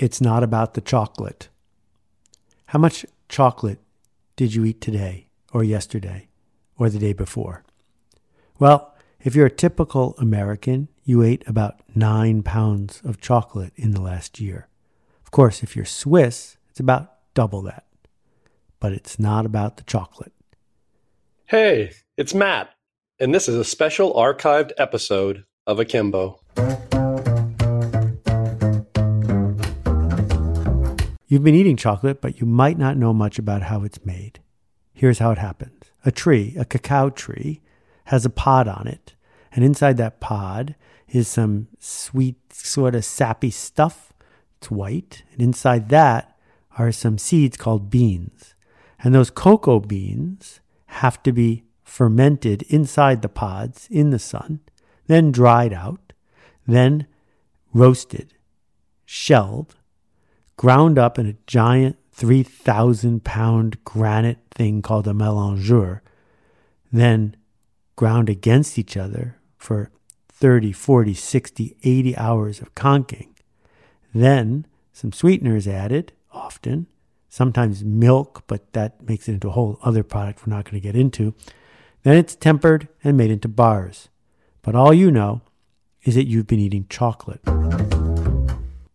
it's not about the chocolate. How much chocolate did you eat today, or yesterday, or the day before? Well, if you're a typical American, you ate about nine pounds of chocolate in the last year. Of course, if you're Swiss, it's about double that. But it's not about the chocolate. Hey, it's Matt, and this is a special archived episode of Akimbo. You've been eating chocolate, but you might not know much about how it's made. Here's how it happens a tree, a cacao tree, has a pod on it, and inside that pod is some sweet, sort of sappy stuff. It's white, and inside that are some seeds called beans. And those cocoa beans have to be fermented inside the pods in the sun, then dried out, then roasted, shelled, ground up in a giant 3,000 pound granite thing called a mélangeur, then ground against each other for 30, 40, 60, 80 hours of conching. Then some sweeteners added, often, sometimes milk, but that makes it into a whole other product we're not going to get into. Then it's tempered and made into bars. But all you know is that you've been eating chocolate.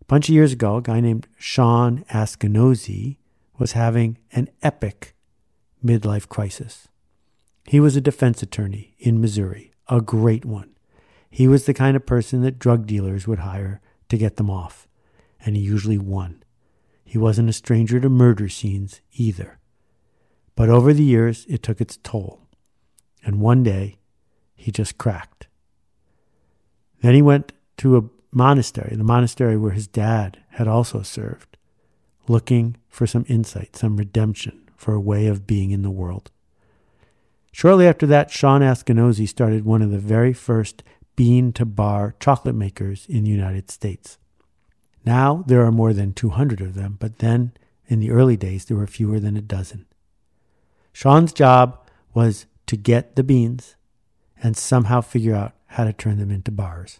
A bunch of years ago, a guy named Sean Askinosie was having an epic midlife crisis. He was a defense attorney in Missouri, a great one. He was the kind of person that drug dealers would hire to get them off, and he usually won. He wasn't a stranger to murder scenes either. But over the years, it took its toll. And one day, he just cracked. Then he went to a monastery, the monastery where his dad had also served, looking for some insight, some redemption, for a way of being in the world. Shortly after that, Sean Askinosie started one of the very first bean to bar chocolate makers in the United States. Now there are more than 200 of them, but then in the early days there were fewer than a dozen. Sean's job was to get the beans and somehow figure out how to turn them into bars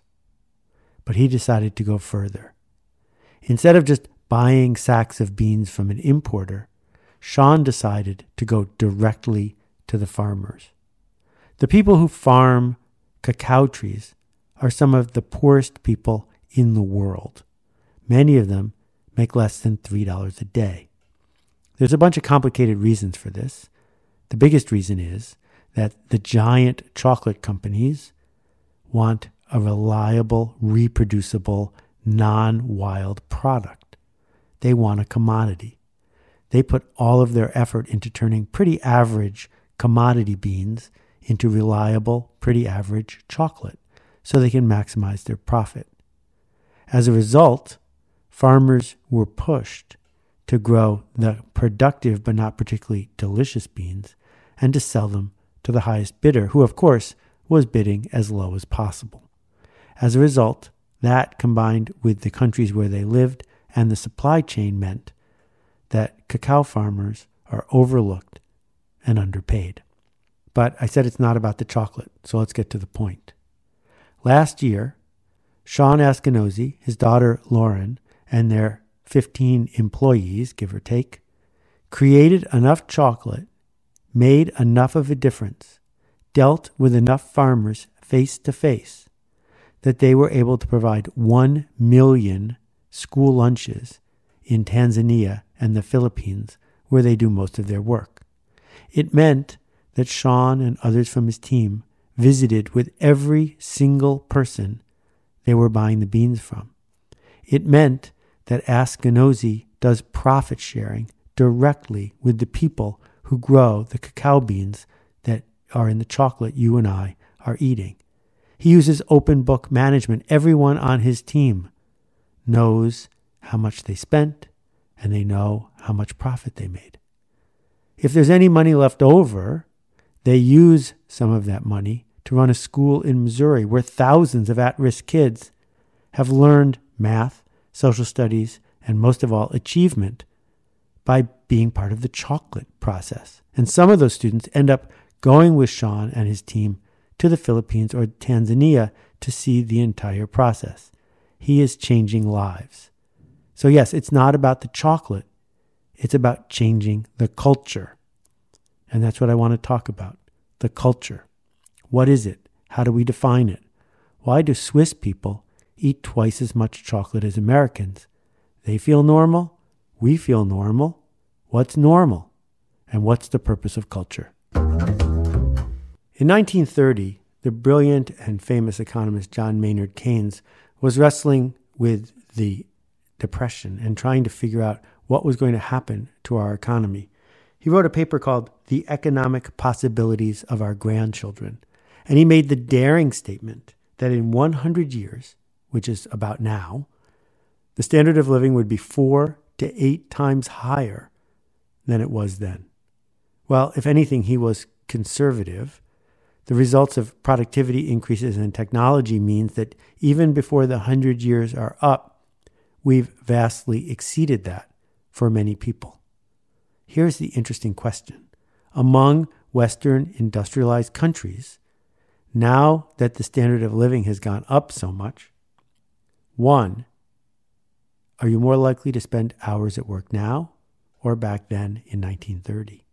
but he decided to go further. Instead of just buying sacks of beans from an importer, Sean decided to go directly to the farmers. The people who farm cacao trees are some of the poorest people in the world. Many of them make less than $3 a day. There's a bunch of complicated reasons for this. The biggest reason is that the giant chocolate companies want a reliable, reproducible, non wild product. They want a commodity. They put all of their effort into turning pretty average commodity beans into reliable, pretty average chocolate so they can maximize their profit. As a result, farmers were pushed to grow the productive but not particularly delicious beans and to sell them to the highest bidder, who, of course, was bidding as low as possible. As a result, that combined with the countries where they lived and the supply chain meant that cacao farmers are overlooked and underpaid. But I said it's not about the chocolate, so let's get to the point. Last year, Sean Askinosie, his daughter Lauren, and their 15 employees, give or take, created enough chocolate, made enough of a difference, dealt with enough farmers face to face that they were able to provide 1 million school lunches in Tanzania and the Philippines, where they do most of their work. It meant that Sean and others from his team visited with every single person they were buying the beans from. It meant that Askinosie does profit sharing directly with the people who grow the cacao beans that are in the chocolate you and I are eating. He uses open book management. Everyone on his team knows how much they spent and they know how much profit they made. If there's any money left over, they use some of that money to run a school in Missouri where thousands of at risk kids have learned math, social studies, and most of all, achievement by being part of the chocolate process. And some of those students end up going with Sean and his team to the Philippines or Tanzania to see the entire process. He is changing lives. So, yes, it's not about the chocolate, it's about changing the culture. And that's what I want to talk about the culture. What is it? How do we define it? Why do Swiss people eat twice as much chocolate as Americans? They feel normal. We feel normal. What's normal? And what's the purpose of culture? In 1930, the brilliant and famous economist John Maynard Keynes was wrestling with the Depression and trying to figure out what was going to happen to our economy. He wrote a paper called The Economic Possibilities of Our Grandchildren. And he made the daring statement that in 100 years, which is about now, the standard of living would be four to eight times higher than it was then. Well, if anything, he was conservative. The results of productivity increases in technology means that even before the 100 years are up, we've vastly exceeded that for many people. Here's the interesting question. Among Western industrialized countries, now that the standard of living has gone up so much, one, are you more likely to spend hours at work now or back then in 1930?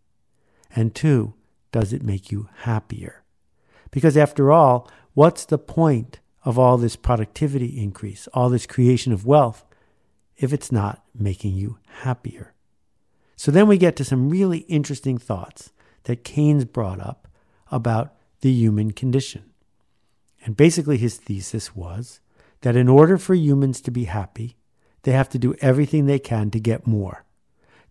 And two, does it make you happier? Because after all, what's the point of all this productivity increase, all this creation of wealth, if it's not making you happier? So then we get to some really interesting thoughts that Keynes brought up about the human condition. And basically, his thesis was that in order for humans to be happy, they have to do everything they can to get more.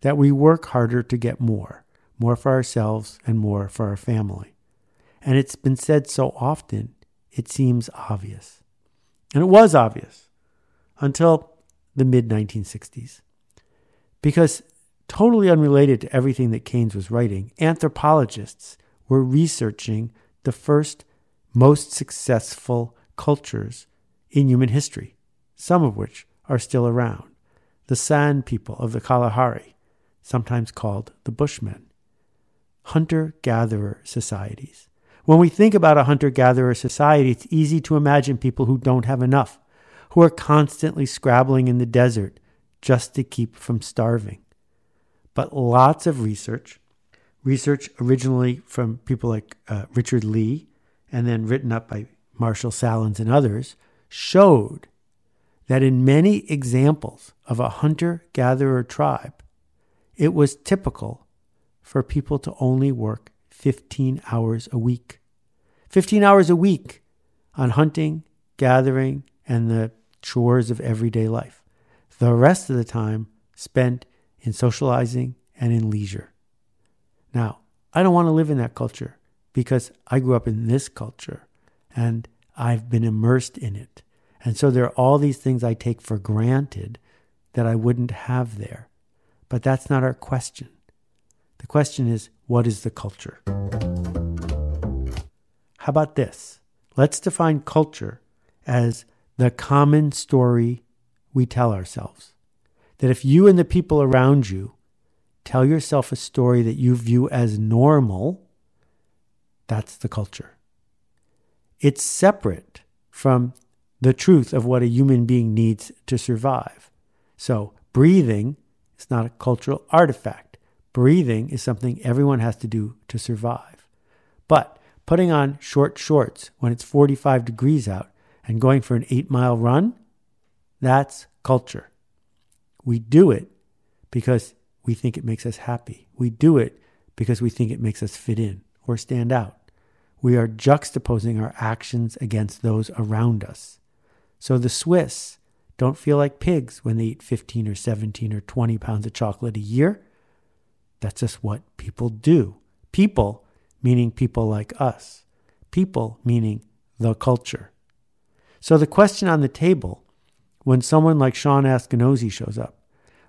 That we work harder to get more, more for ourselves and more for our family. And it's been said so often, it seems obvious. And it was obvious until the mid 1960s. Because, totally unrelated to everything that Keynes was writing, anthropologists were researching the first most successful cultures in human history, some of which are still around. The San people of the Kalahari, sometimes called the Bushmen. Hunter gatherer societies. When we think about a hunter gatherer society, it's easy to imagine people who don't have enough, who are constantly scrabbling in the desert just to keep from starving. But lots of research, research originally from people like uh, Richard Lee and then written up by Marshall Sahlins and others, showed that in many examples of a hunter gatherer tribe, it was typical for people to only work 15 hours a week. 15 hours a week on hunting, gathering, and the chores of everyday life. The rest of the time spent in socializing and in leisure. Now, I don't want to live in that culture because I grew up in this culture and I've been immersed in it. And so there are all these things I take for granted that I wouldn't have there. But that's not our question. The question is, what is the culture? How about this? Let's define culture as the common story we tell ourselves. That if you and the people around you tell yourself a story that you view as normal, that's the culture. It's separate from the truth of what a human being needs to survive. So, breathing is not a cultural artifact. Breathing is something everyone has to do to survive. But putting on short shorts when it's 45 degrees out and going for an eight mile run, that's culture. We do it because we think it makes us happy. We do it because we think it makes us fit in or stand out we are juxtaposing our actions against those around us. So the Swiss don't feel like pigs when they eat 15 or 17 or 20 pounds of chocolate a year. That's just what people do. People, meaning people like us. People, meaning the culture. So the question on the table, when someone like Sean Askinosie shows up,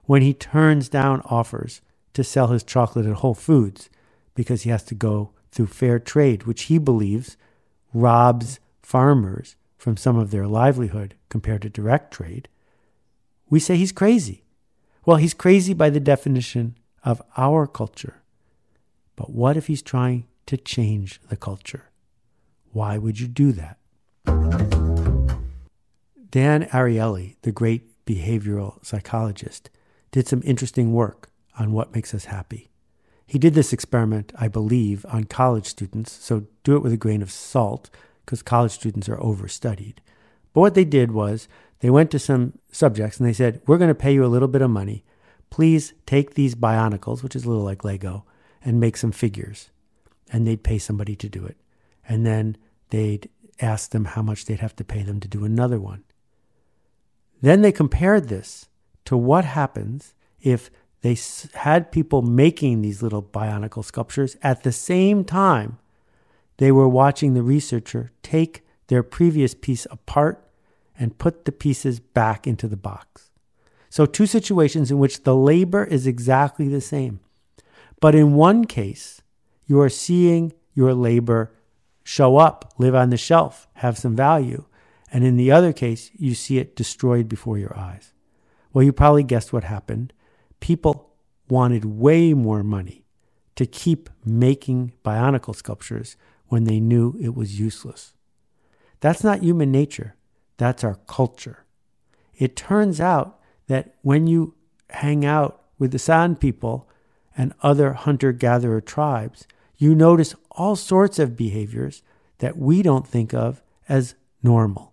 when he turns down offers to sell his chocolate at Whole Foods because he has to go through fair trade, which he believes robs farmers from some of their livelihood compared to direct trade, we say he's crazy. Well, he's crazy by the definition of our culture. But what if he's trying to change the culture? Why would you do that? Dan Ariely, the great behavioral psychologist, did some interesting work on what makes us happy. He did this experiment, I believe, on college students, so do it with a grain of salt because college students are overstudied. But what they did was they went to some subjects and they said, We're going to pay you a little bit of money. Please take these bionicles, which is a little like Lego, and make some figures. And they'd pay somebody to do it. And then they'd ask them how much they'd have to pay them to do another one. Then they compared this to what happens if they had people making these little bionicle sculptures at the same time they were watching the researcher take their previous piece apart and put the pieces back into the box. So, two situations in which the labor is exactly the same. But in one case, you are seeing your labor show up, live on the shelf, have some value. And in the other case, you see it destroyed before your eyes. Well, you probably guessed what happened. People wanted way more money to keep making bionicle sculptures when they knew it was useless. That's not human nature, that's our culture. It turns out that when you hang out with the San people and other hunter gatherer tribes, you notice all sorts of behaviors that we don't think of as normal.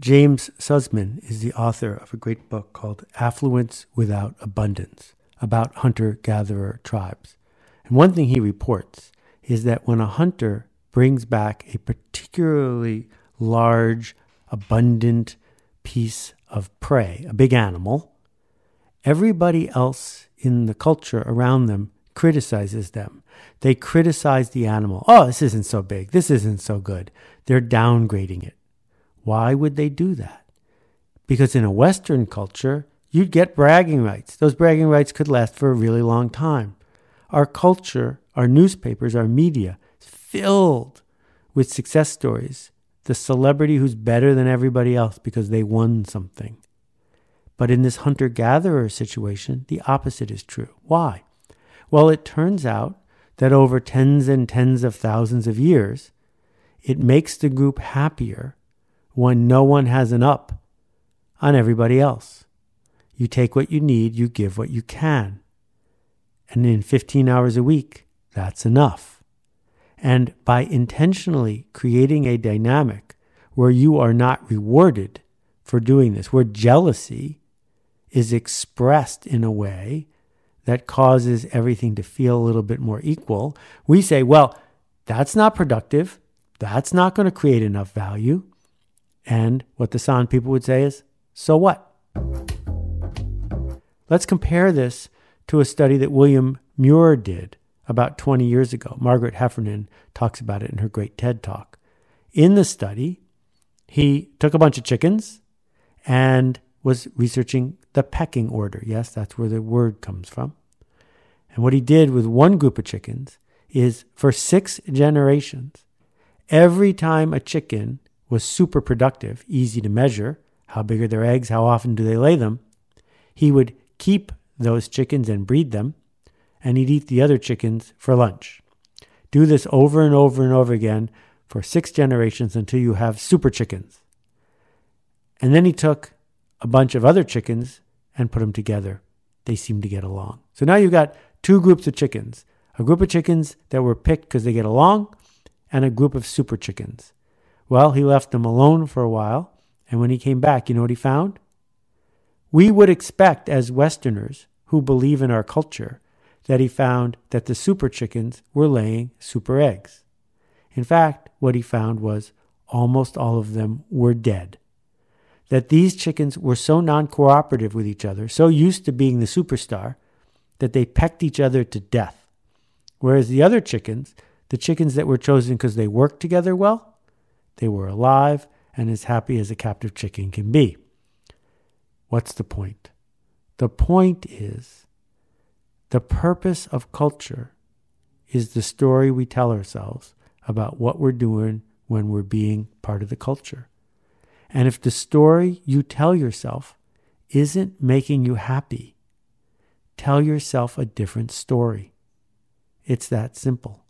James Suzman is the author of a great book called Affluence Without Abundance about hunter gatherer tribes. And one thing he reports is that when a hunter brings back a particularly large, abundant piece of prey, a big animal, everybody else in the culture around them criticizes them. They criticize the animal. Oh, this isn't so big. This isn't so good. They're downgrading it. Why would they do that? Because in a Western culture, you'd get bragging rights. Those bragging rights could last for a really long time. Our culture, our newspapers, our media is filled with success stories. The celebrity who's better than everybody else because they won something. But in this hunter gatherer situation, the opposite is true. Why? Well, it turns out that over tens and tens of thousands of years, it makes the group happier when no one has an up on everybody else. You take what you need, you give what you can. And in 15 hours a week, that's enough. And by intentionally creating a dynamic where you are not rewarded for doing this, where jealousy is expressed in a way that causes everything to feel a little bit more equal, we say, well, that's not productive. That's not going to create enough value. And what the San people would say is, so what? Let's compare this to a study that William Muir did about 20 years ago. Margaret Heffernan talks about it in her great TED talk. In the study, he took a bunch of chickens and was researching the pecking order. Yes, that's where the word comes from. And what he did with one group of chickens is for six generations, every time a chicken was super productive, easy to measure, how big are their eggs, how often do they lay them, he would keep those chickens and breed them, and he'd eat the other chickens for lunch. Do this over and over and over again for six generations until you have super chickens. And then he took a bunch of other chickens and put them together. They seemed to get along. So now you've got two groups of chickens a group of chickens that were picked because they get along, and a group of super chickens. Well, he left them alone for a while, and when he came back, you know what he found? We would expect, as Westerners who believe in our culture, that he found that the super chickens were laying super eggs. In fact, what he found was almost all of them were dead. That these chickens were so non cooperative with each other, so used to being the superstar, that they pecked each other to death. Whereas the other chickens, the chickens that were chosen because they worked together well, they were alive and as happy as a captive chicken can be. What's the point? The point is the purpose of culture is the story we tell ourselves about what we're doing when we're being part of the culture. And if the story you tell yourself isn't making you happy, tell yourself a different story. It's that simple.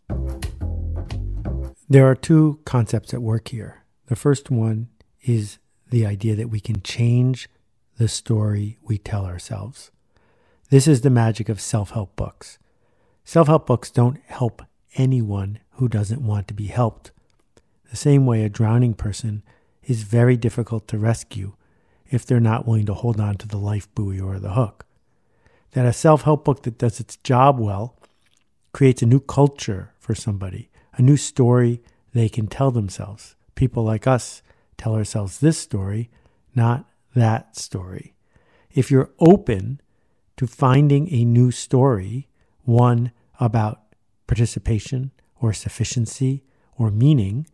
There are two concepts at work here. The first one is the idea that we can change the story we tell ourselves. This is the magic of self help books. Self help books don't help anyone who doesn't want to be helped. The same way a drowning person is very difficult to rescue if they're not willing to hold on to the life buoy or the hook. That a self help book that does its job well creates a new culture for somebody, a new story they can tell themselves. People like us tell ourselves this story, not that story. If you're open to finding a new story, one about participation or sufficiency or meaning,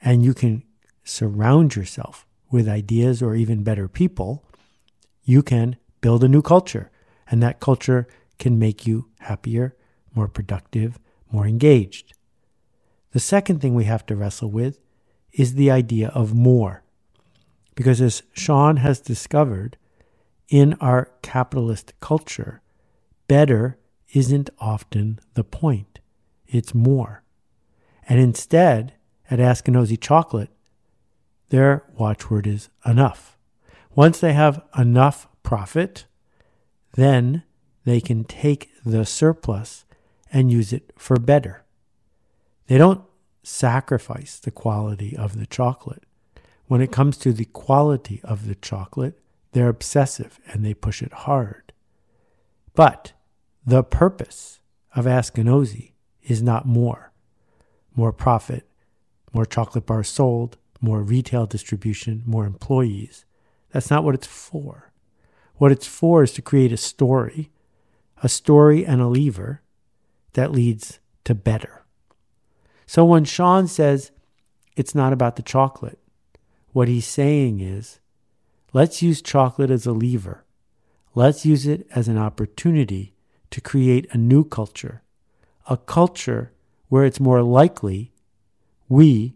and you can surround yourself with ideas or even better people, you can build a new culture. And that culture can make you happier, more productive, more engaged. The second thing we have to wrestle with is the idea of more. Because as Sean has discovered, in our capitalist culture, better isn't often the point. It's more. And instead, at Askinosie Chocolate, their watchword is enough. Once they have enough profit, then they can take the surplus and use it for better. They don't sacrifice the quality of the chocolate. When it comes to the quality of the chocolate, they're obsessive and they push it hard. But the purpose of Askinosie is not more. More profit, more chocolate bars sold, more retail distribution, more employees. That's not what it's for. What it's for is to create a story, a story and a lever that leads to better. So when Sean says it's not about the chocolate, what he's saying is let's use chocolate as a lever. Let's use it as an opportunity to create a new culture, a culture where it's more likely we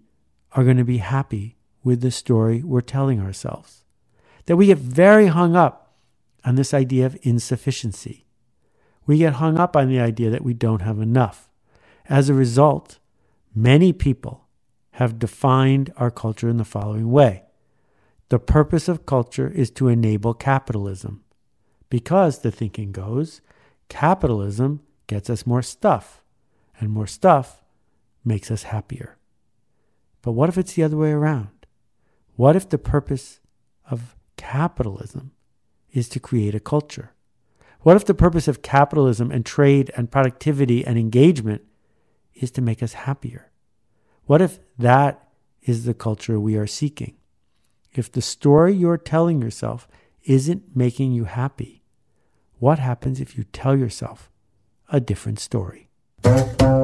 are going to be happy with the story we're telling ourselves. That we get very hung up on this idea of insufficiency. We get hung up on the idea that we don't have enough. As a result, many people have defined our culture in the following way The purpose of culture is to enable capitalism. Because, the thinking goes, capitalism gets us more stuff, and more stuff makes us happier. But what if it's the other way around? What if the purpose of capitalism is to create a culture? What if the purpose of capitalism and trade and productivity and engagement is to make us happier? What if that is the culture we are seeking? If the story you're telling yourself isn't making you happy, what happens if you tell yourself a different story?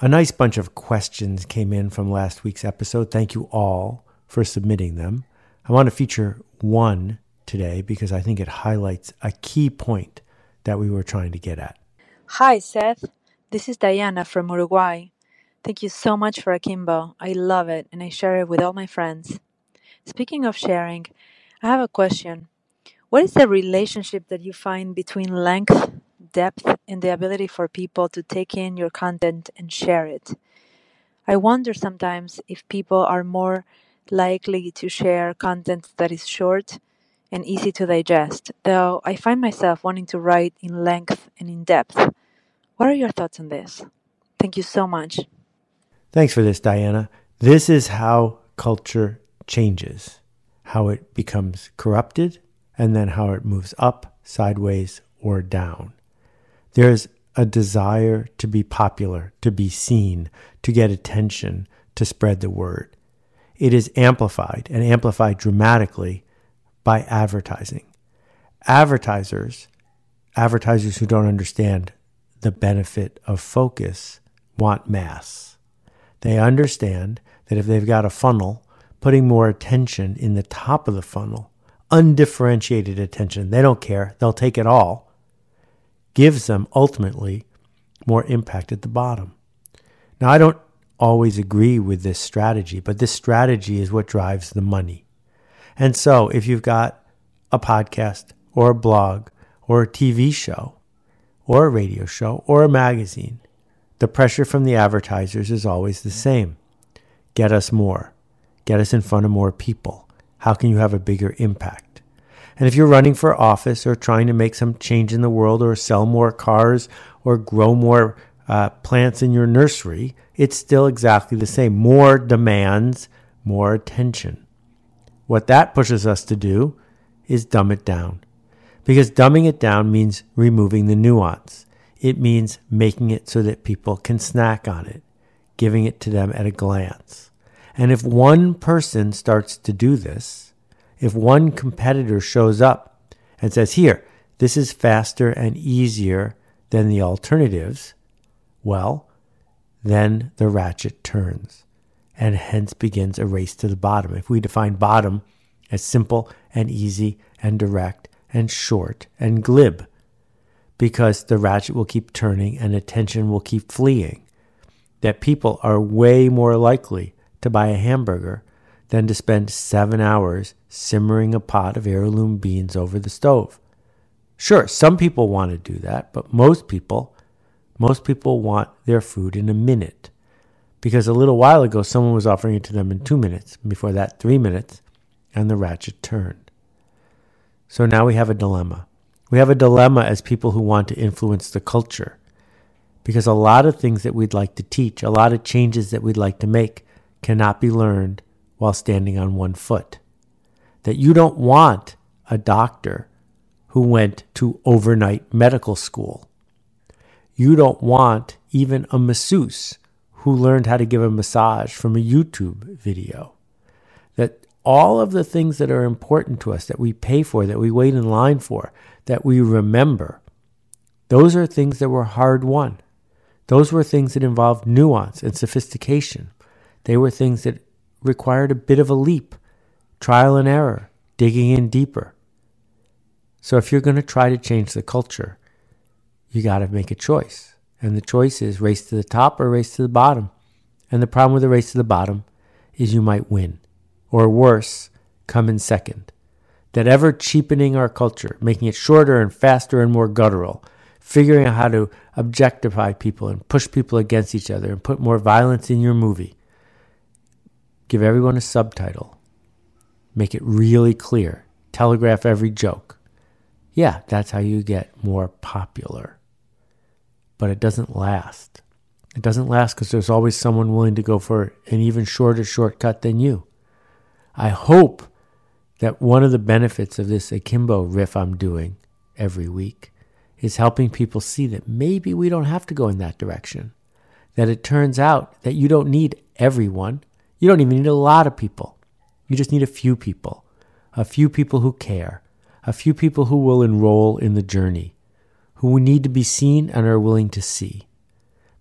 A nice bunch of questions came in from last week's episode. Thank you all for submitting them. I want to feature one today because I think it highlights a key point that we were trying to get at. Hi, Seth. This is Diana from Uruguay. Thank you so much for Akimbo. I love it and I share it with all my friends. Speaking of sharing, I have a question. What is the relationship that you find between length depth and the ability for people to take in your content and share it. I wonder sometimes if people are more likely to share content that is short and easy to digest, though I find myself wanting to write in length and in depth. What are your thoughts on this? Thank you so much. Thanks for this, Diana. This is how culture changes, how it becomes corrupted, and then how it moves up, sideways, or down. There's a desire to be popular, to be seen, to get attention, to spread the word. It is amplified and amplified dramatically by advertising. Advertisers, advertisers who don't understand the benefit of focus, want mass. They understand that if they've got a funnel, putting more attention in the top of the funnel, undifferentiated attention, they don't care, they'll take it all gives them ultimately more impact at the bottom. Now, I don't always agree with this strategy, but this strategy is what drives the money. And so, if you've got a podcast or a blog or a TV show or a radio show or a magazine, the pressure from the advertisers is always the same get us more, get us in front of more people. How can you have a bigger impact? And if you're running for office or trying to make some change in the world or sell more cars or grow more uh, plants in your nursery, it's still exactly the same. More demands, more attention. What that pushes us to do is dumb it down. Because dumbing it down means removing the nuance. It means making it so that people can snack on it, giving it to them at a glance. And if one person starts to do this, if one competitor shows up and says, Here, this is faster and easier than the alternatives, well, then the ratchet turns and hence begins a race to the bottom. If we define bottom as simple and easy and direct and short and glib, because the ratchet will keep turning and attention will keep fleeing, that people are way more likely to buy a hamburger than to spend seven hours simmering a pot of heirloom beans over the stove. Sure, some people want to do that, but most people, most people want their food in a minute. Because a little while ago, someone was offering it to them in two minutes, before that, three minutes, and the ratchet turned. So now we have a dilemma. We have a dilemma as people who want to influence the culture. Because a lot of things that we'd like to teach, a lot of changes that we'd like to make, cannot be learned while standing on one foot. That you don't want a doctor who went to overnight medical school. You don't want even a masseuse who learned how to give a massage from a YouTube video. That all of the things that are important to us, that we pay for, that we wait in line for, that we remember, those are things that were hard won. Those were things that involved nuance and sophistication. They were things that required a bit of a leap, trial and error, digging in deeper. So if you're going to try to change the culture, you got to make a choice. And the choice is race to the top or race to the bottom. And the problem with the race to the bottom is you might win, or worse, come in second. That ever cheapening our culture, making it shorter and faster and more guttural, figuring out how to objectify people and push people against each other and put more violence in your movie. Give everyone a subtitle. Make it really clear. Telegraph every joke. Yeah, that's how you get more popular. But it doesn't last. It doesn't last because there's always someone willing to go for an even shorter shortcut than you. I hope that one of the benefits of this akimbo riff I'm doing every week is helping people see that maybe we don't have to go in that direction. That it turns out that you don't need everyone. You don't even need a lot of people. You just need a few people. A few people who care. A few people who will enroll in the journey. Who need to be seen and are willing to see.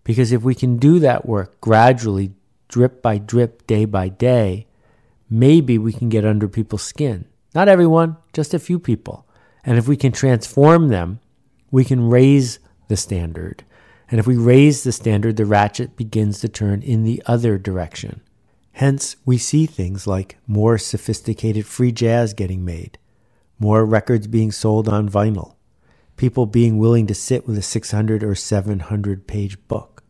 Because if we can do that work gradually, drip by drip, day by day, maybe we can get under people's skin. Not everyone, just a few people. And if we can transform them, we can raise the standard. And if we raise the standard, the ratchet begins to turn in the other direction. Hence, we see things like more sophisticated free jazz getting made, more records being sold on vinyl, people being willing to sit with a 600 or 700 page book.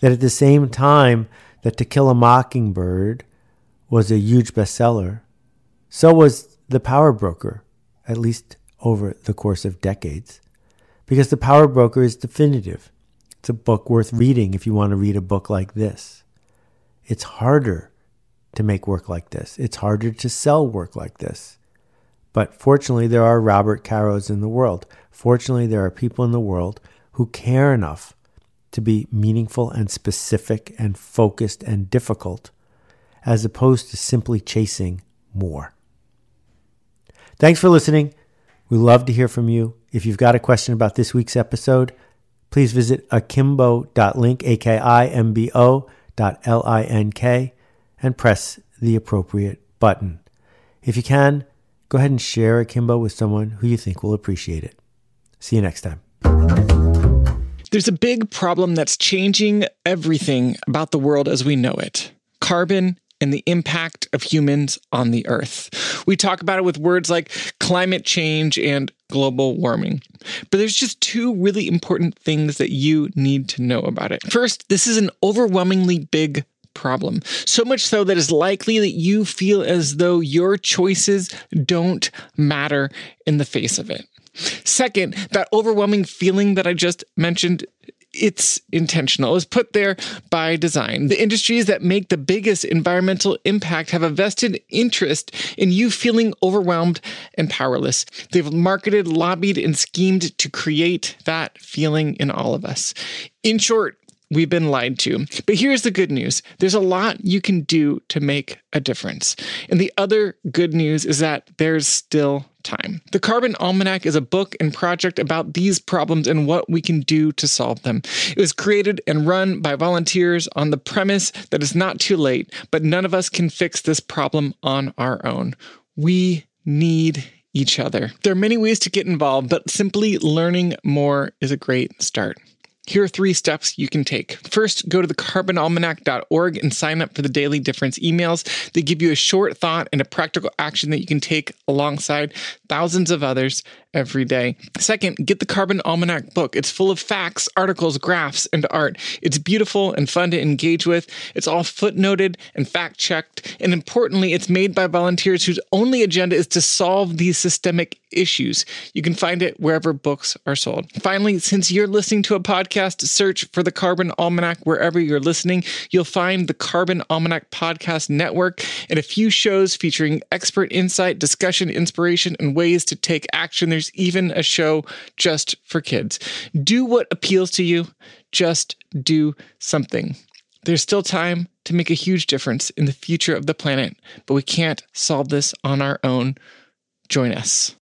That at the same time that To Kill a Mockingbird was a huge bestseller, so was The Power Broker, at least over the course of decades. Because The Power Broker is definitive. It's a book worth reading if you want to read a book like this. It's harder to make work like this. It's harder to sell work like this. But fortunately, there are Robert Caros in the world. Fortunately, there are people in the world who care enough to be meaningful and specific and focused and difficult as opposed to simply chasing more. Thanks for listening. We love to hear from you. If you've got a question about this week's episode, please visit akimbo.link, A-K-I-M-B-O dot L-I-N-K, and press the appropriate button. If you can, go ahead and share Akimbo with someone who you think will appreciate it. See you next time. There's a big problem that's changing everything about the world as we know it carbon and the impact of humans on the earth. We talk about it with words like climate change and global warming. But there's just two really important things that you need to know about it. First, this is an overwhelmingly big problem. So much so that it's likely that you feel as though your choices don't matter in the face of it. Second, that overwhelming feeling that I just mentioned it's intentional. It was put there by design. The industries that make the biggest environmental impact have a vested interest in you feeling overwhelmed and powerless. They've marketed, lobbied, and schemed to create that feeling in all of us. In short, we've been lied to. But here's the good news there's a lot you can do to make a difference. And the other good news is that there's still time. The Carbon Almanac is a book and project about these problems and what we can do to solve them. It was created and run by volunteers on the premise that it's not too late, but none of us can fix this problem on our own. We need each other. There are many ways to get involved, but simply learning more is a great start. Here are three steps you can take. First, go to thecarbonalmanac.org and sign up for the Daily Difference emails. They give you a short thought and a practical action that you can take alongside thousands of others every day. Second, get the Carbon Almanac book. It's full of facts, articles, graphs, and art. It's beautiful and fun to engage with. It's all footnoted and fact checked. And importantly, it's made by volunteers whose only agenda is to solve these systemic issues. You can find it wherever books are sold. Finally, since you're listening to a podcast, search for the Carbon Almanac wherever you're listening. You'll find the Carbon Almanac Podcast Network and a few shows featuring expert insight, discussion, inspiration, and ways to take action. There's even a show just for kids. Do what appeals to you, just do something. There's still time to make a huge difference in the future of the planet, but we can't solve this on our own. Join us.